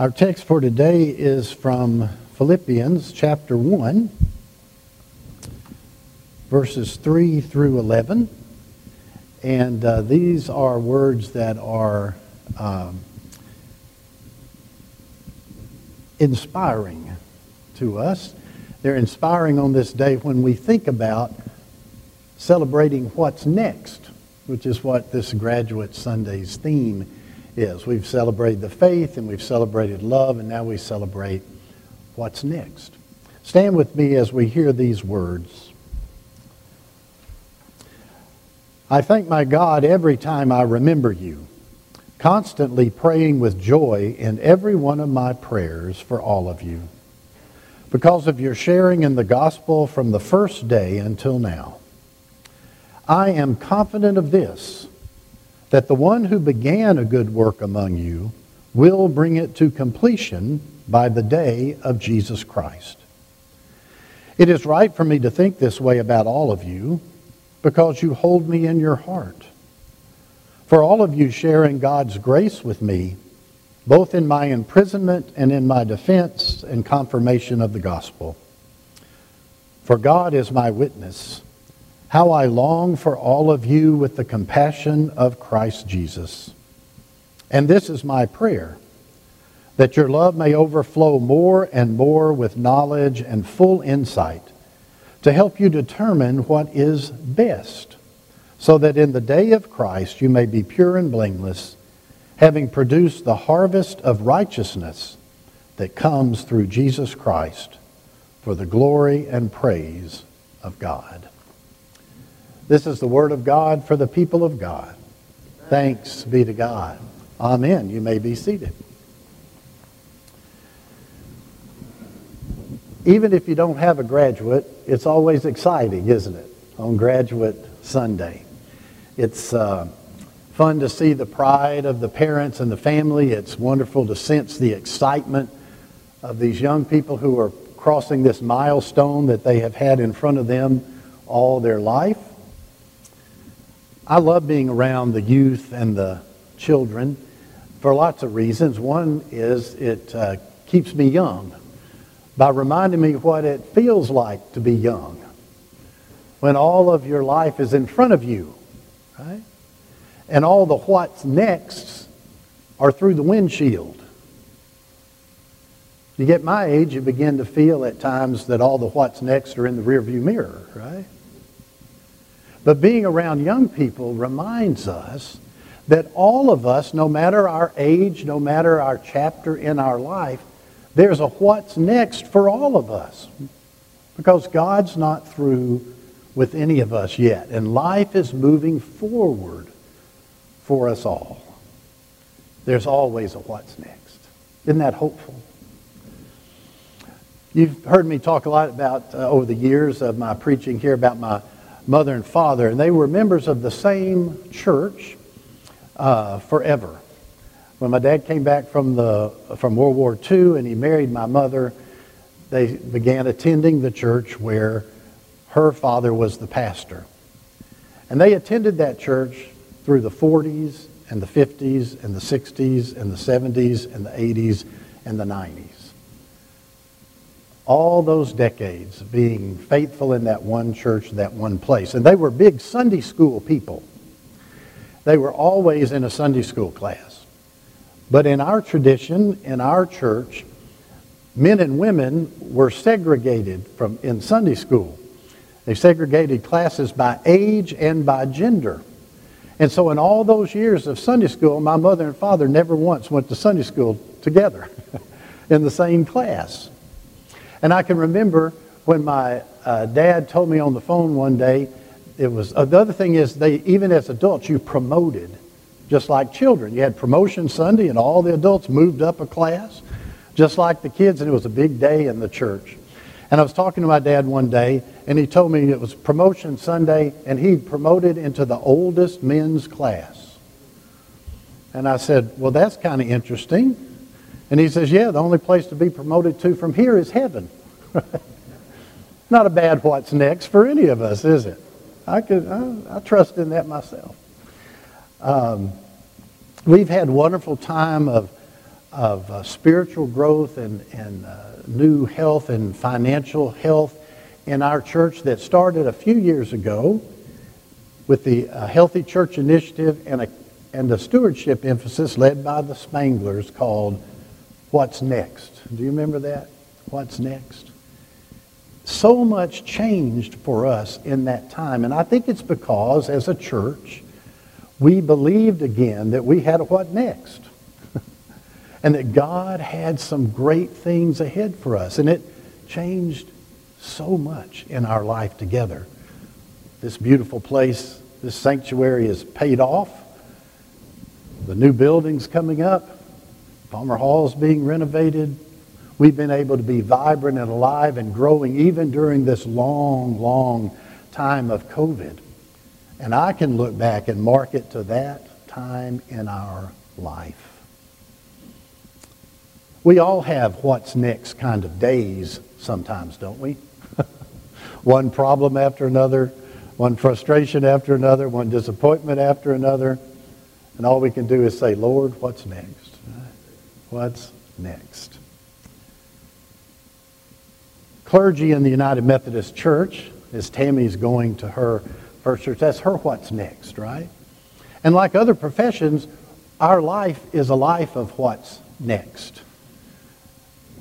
Our text for today is from Philippians chapter 1, verses 3 through 11. And uh, these are words that are um, inspiring to us. They're inspiring on this day when we think about celebrating what's next, which is what this Graduate Sunday's theme is. We've celebrated the faith and we've celebrated love, and now we celebrate what's next. Stand with me as we hear these words. I thank my God every time I remember you, constantly praying with joy in every one of my prayers for all of you, because of your sharing in the gospel from the first day until now. I am confident of this that the one who began a good work among you will bring it to completion by the day of Jesus Christ. It is right for me to think this way about all of you because you hold me in your heart. For all of you sharing God's grace with me, both in my imprisonment and in my defense and confirmation of the gospel. For God is my witness how I long for all of you with the compassion of Christ Jesus. And this is my prayer that your love may overflow more and more with knowledge and full insight to help you determine what is best, so that in the day of Christ you may be pure and blameless, having produced the harvest of righteousness that comes through Jesus Christ for the glory and praise of God. This is the word of God for the people of God. Thanks be to God. Amen. You may be seated. Even if you don't have a graduate, it's always exciting, isn't it, on Graduate Sunday? It's uh, fun to see the pride of the parents and the family. It's wonderful to sense the excitement of these young people who are crossing this milestone that they have had in front of them all their life. I love being around the youth and the children for lots of reasons. One is it uh, keeps me young by reminding me what it feels like to be young when all of your life is in front of you, right? And all the what's next are through the windshield. You get my age, you begin to feel at times that all the what's next are in the rearview mirror, right? But being around young people reminds us that all of us, no matter our age, no matter our chapter in our life, there's a what's next for all of us. Because God's not through with any of us yet. And life is moving forward for us all. There's always a what's next. Isn't that hopeful? You've heard me talk a lot about, uh, over the years of my preaching here, about my mother and father, and they were members of the same church uh, forever. When my dad came back from, the, from World War II and he married my mother, they began attending the church where her father was the pastor. And they attended that church through the 40s and the 50s and the 60s and the 70s and the 80s and the 90s all those decades being faithful in that one church, that one place. And they were big Sunday school people. They were always in a Sunday school class. But in our tradition, in our church, men and women were segregated from in Sunday school. They segregated classes by age and by gender. And so in all those years of Sunday school, my mother and father never once went to Sunday school together in the same class. And I can remember when my uh, dad told me on the phone one day, it was, uh, the other thing is they, even as adults, you promoted just like children. You had promotion Sunday and all the adults moved up a class, just like the kids, and it was a big day in the church. And I was talking to my dad one day, and he told me it was promotion Sunday, and he'd promoted into the oldest men's class. And I said, Well, that's kind of interesting. And he says, Yeah, the only place to be promoted to from here is heaven. Not a bad what's next for any of us, is it? I, could, I, I trust in that myself. Um, we've had wonderful time of of uh, spiritual growth and, and uh, new health and financial health in our church that started a few years ago with the uh, Healthy Church Initiative and a, and a stewardship emphasis led by the Spanglers called What's Next. Do you remember that? What's Next? So much changed for us in that time. And I think it's because, as a church, we believed again that we had what next. and that God had some great things ahead for us. And it changed so much in our life together. This beautiful place, this sanctuary is paid off. The new building's coming up. Palmer Hall is being renovated. We've been able to be vibrant and alive and growing even during this long, long time of COVID. And I can look back and mark it to that time in our life. We all have what's next kind of days sometimes, don't we? one problem after another, one frustration after another, one disappointment after another. And all we can do is say, Lord, what's next? What's next? Clergy in the United Methodist Church, as Tammy's going to her first church, that's her what's next, right? And like other professions, our life is a life of what's next.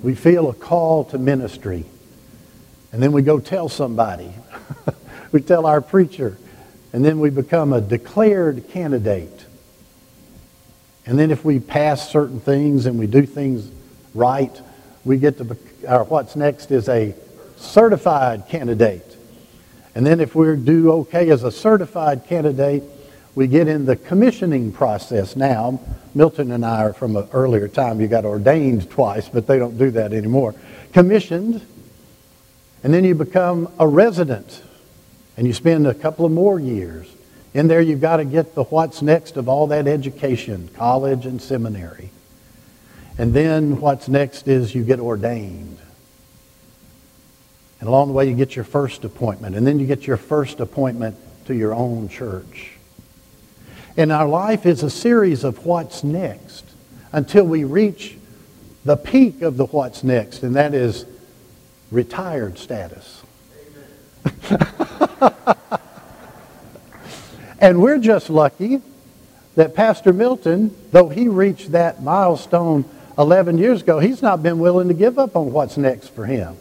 We feel a call to ministry. And then we go tell somebody. we tell our preacher. And then we become a declared candidate. And then if we pass certain things and we do things right, we get to, our uh, what's next is a certified candidate. And then if we do okay as a certified candidate, we get in the commissioning process now. Milton and I are from an earlier time. You got ordained twice, but they don't do that anymore. Commissioned, and then you become a resident, and you spend a couple of more years. In there, you've got to get the what's next of all that education, college and seminary. And then what's next is you get ordained. And along the way, you get your first appointment. And then you get your first appointment to your own church. And our life is a series of what's next until we reach the peak of the what's next, and that is retired status. and we're just lucky that Pastor Milton, though he reached that milestone 11 years ago, he's not been willing to give up on what's next for him.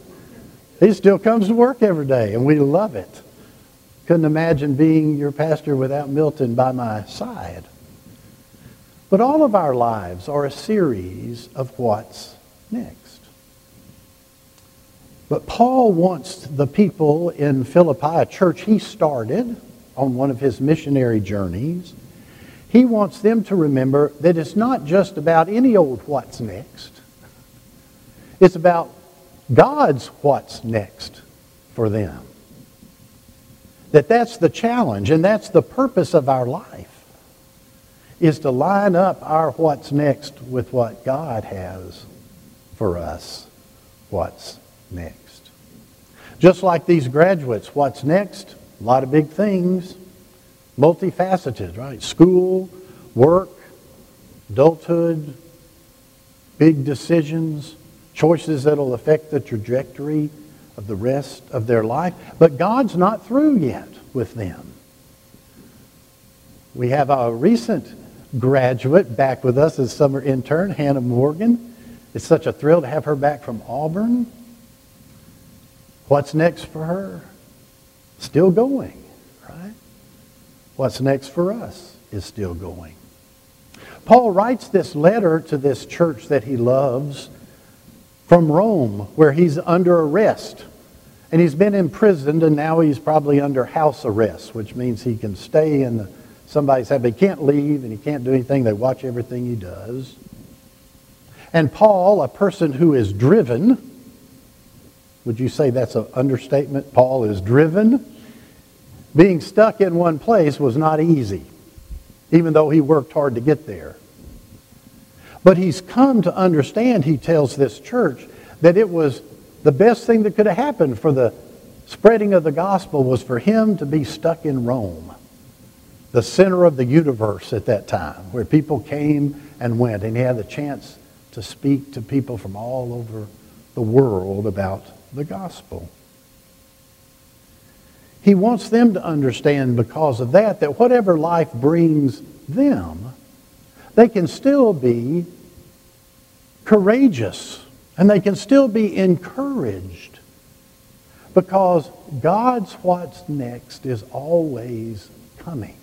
He still comes to work every day, and we love it. Couldn't imagine being your pastor without Milton by my side. But all of our lives are a series of what's next. But Paul wants the people in Philippi, a church he started on one of his missionary journeys, he wants them to remember that it's not just about any old what's next. It's about God's what's next for them. That that's the challenge and that's the purpose of our life is to line up our what's next with what God has for us. What's next? Just like these graduates, what's next? A lot of big things, multifaceted, right? School, work, adulthood, big decisions, choices that'll affect the trajectory of the rest of their life. But God's not through yet with them. We have a recent graduate back with us as summer intern, Hannah Morgan. It's such a thrill to have her back from Auburn. What's next for her? Still going, right? What's next for us is still going. Paul writes this letter to this church that he loves from Rome, where he's under arrest and he's been imprisoned, and now he's probably under house arrest, which means he can stay in the, somebody's house. But he can't leave, and he can't do anything. They watch everything he does. And Paul, a person who is driven, would you say that's an understatement? Paul is driven. Being stuck in one place was not easy, even though he worked hard to get there. But he's come to understand, he tells this church, that it was the best thing that could have happened for the spreading of the gospel was for him to be stuck in Rome, the center of the universe at that time, where people came and went, and he had the chance to speak to people from all over the world about the gospel. He wants them to understand because of that that whatever life brings them, they can still be courageous and they can still be encouraged because God's what's next is always coming.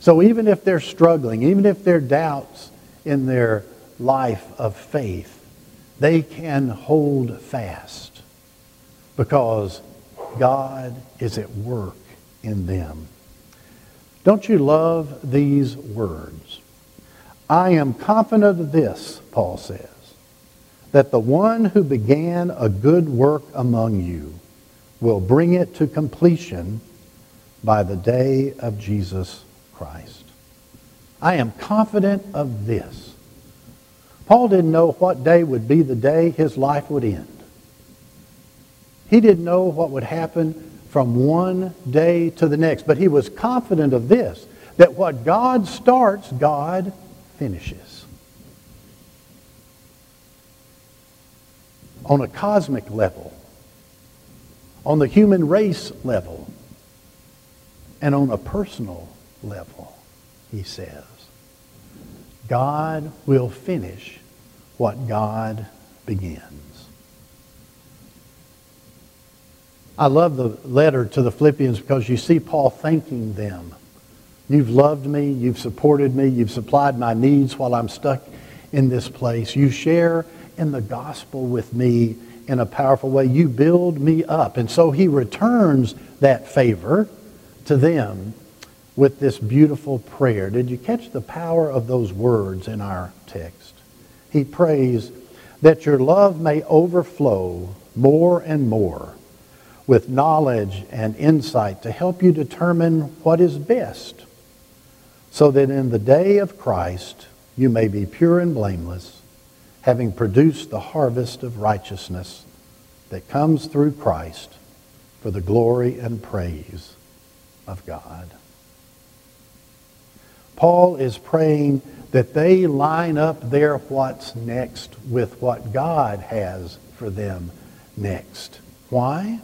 So even if they're struggling, even if there are doubts in their life of faith, they can hold fast because God is at work in them. Don't you love these words? I am confident of this, Paul says, that the one who began a good work among you will bring it to completion by the day of Jesus Christ. I am confident of this. Paul didn't know what day would be the day his life would end. He didn't know what would happen from one day to the next, but he was confident of this, that what God starts, God finishes. On a cosmic level, on the human race level, and on a personal level, he says, God will finish what God begins. I love the letter to the Philippians because you see Paul thanking them. You've loved me, you've supported me, you've supplied my needs while I'm stuck in this place. You share in the gospel with me in a powerful way. You build me up. And so he returns that favor to them with this beautiful prayer. Did you catch the power of those words in our text? He prays that your love may overflow more and more with knowledge and insight to help you determine what is best, so that in the day of Christ you may be pure and blameless, having produced the harvest of righteousness that comes through Christ for the glory and praise of God. Paul is praying that they line up their what's next with what God has for them next. Why?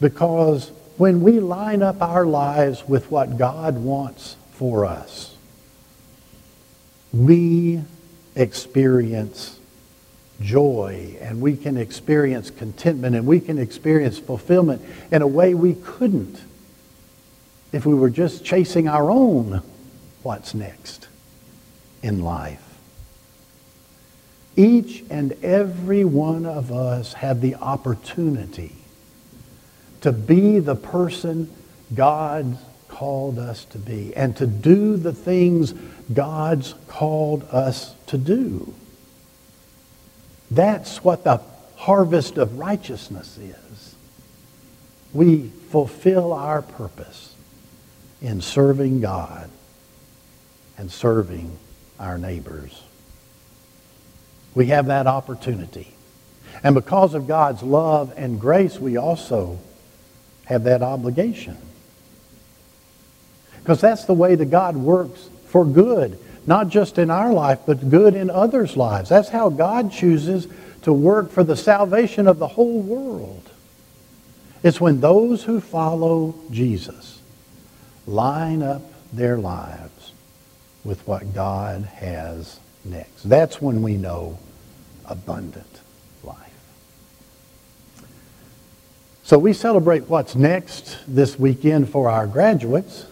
Because when we line up our lives with what God wants for us, we experience joy and we can experience contentment and we can experience fulfillment in a way we couldn't if we were just chasing our own what's next in life. Each and every one of us have the opportunity to be the person God called us to be and to do the things God's called us to do. That's what the harvest of righteousness is. We fulfill our purpose in serving God and serving our neighbors. We have that opportunity. And because of God's love and grace, we also have that obligation. Because that's the way that God works for good, not just in our life, but good in others' lives. That's how God chooses to work for the salvation of the whole world. It's when those who follow Jesus line up their lives with what God has next. That's when we know abundant life. So we celebrate what's next this weekend for our graduates,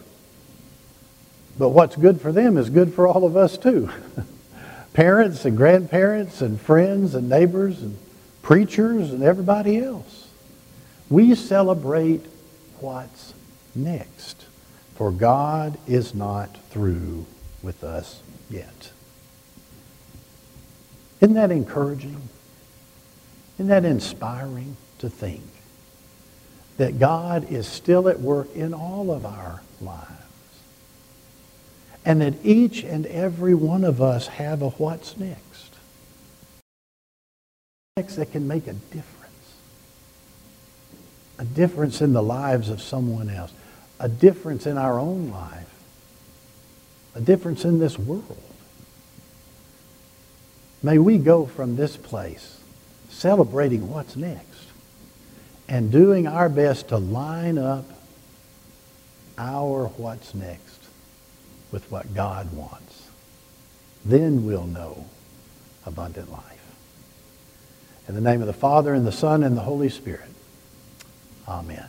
but what's good for them is good for all of us too. Parents and grandparents and friends and neighbors and preachers and everybody else. We celebrate what's next, for God is not through with us yet. Isn't that encouraging? Isn't that inspiring to think? that God is still at work in all of our lives. And that each and every one of us have a what's next. Next that can make a difference. A difference in the lives of someone else. A difference in our own life. A difference in this world. May we go from this place celebrating what's next and doing our best to line up our what's next with what God wants. Then we'll know abundant life. In the name of the Father, and the Son, and the Holy Spirit. Amen.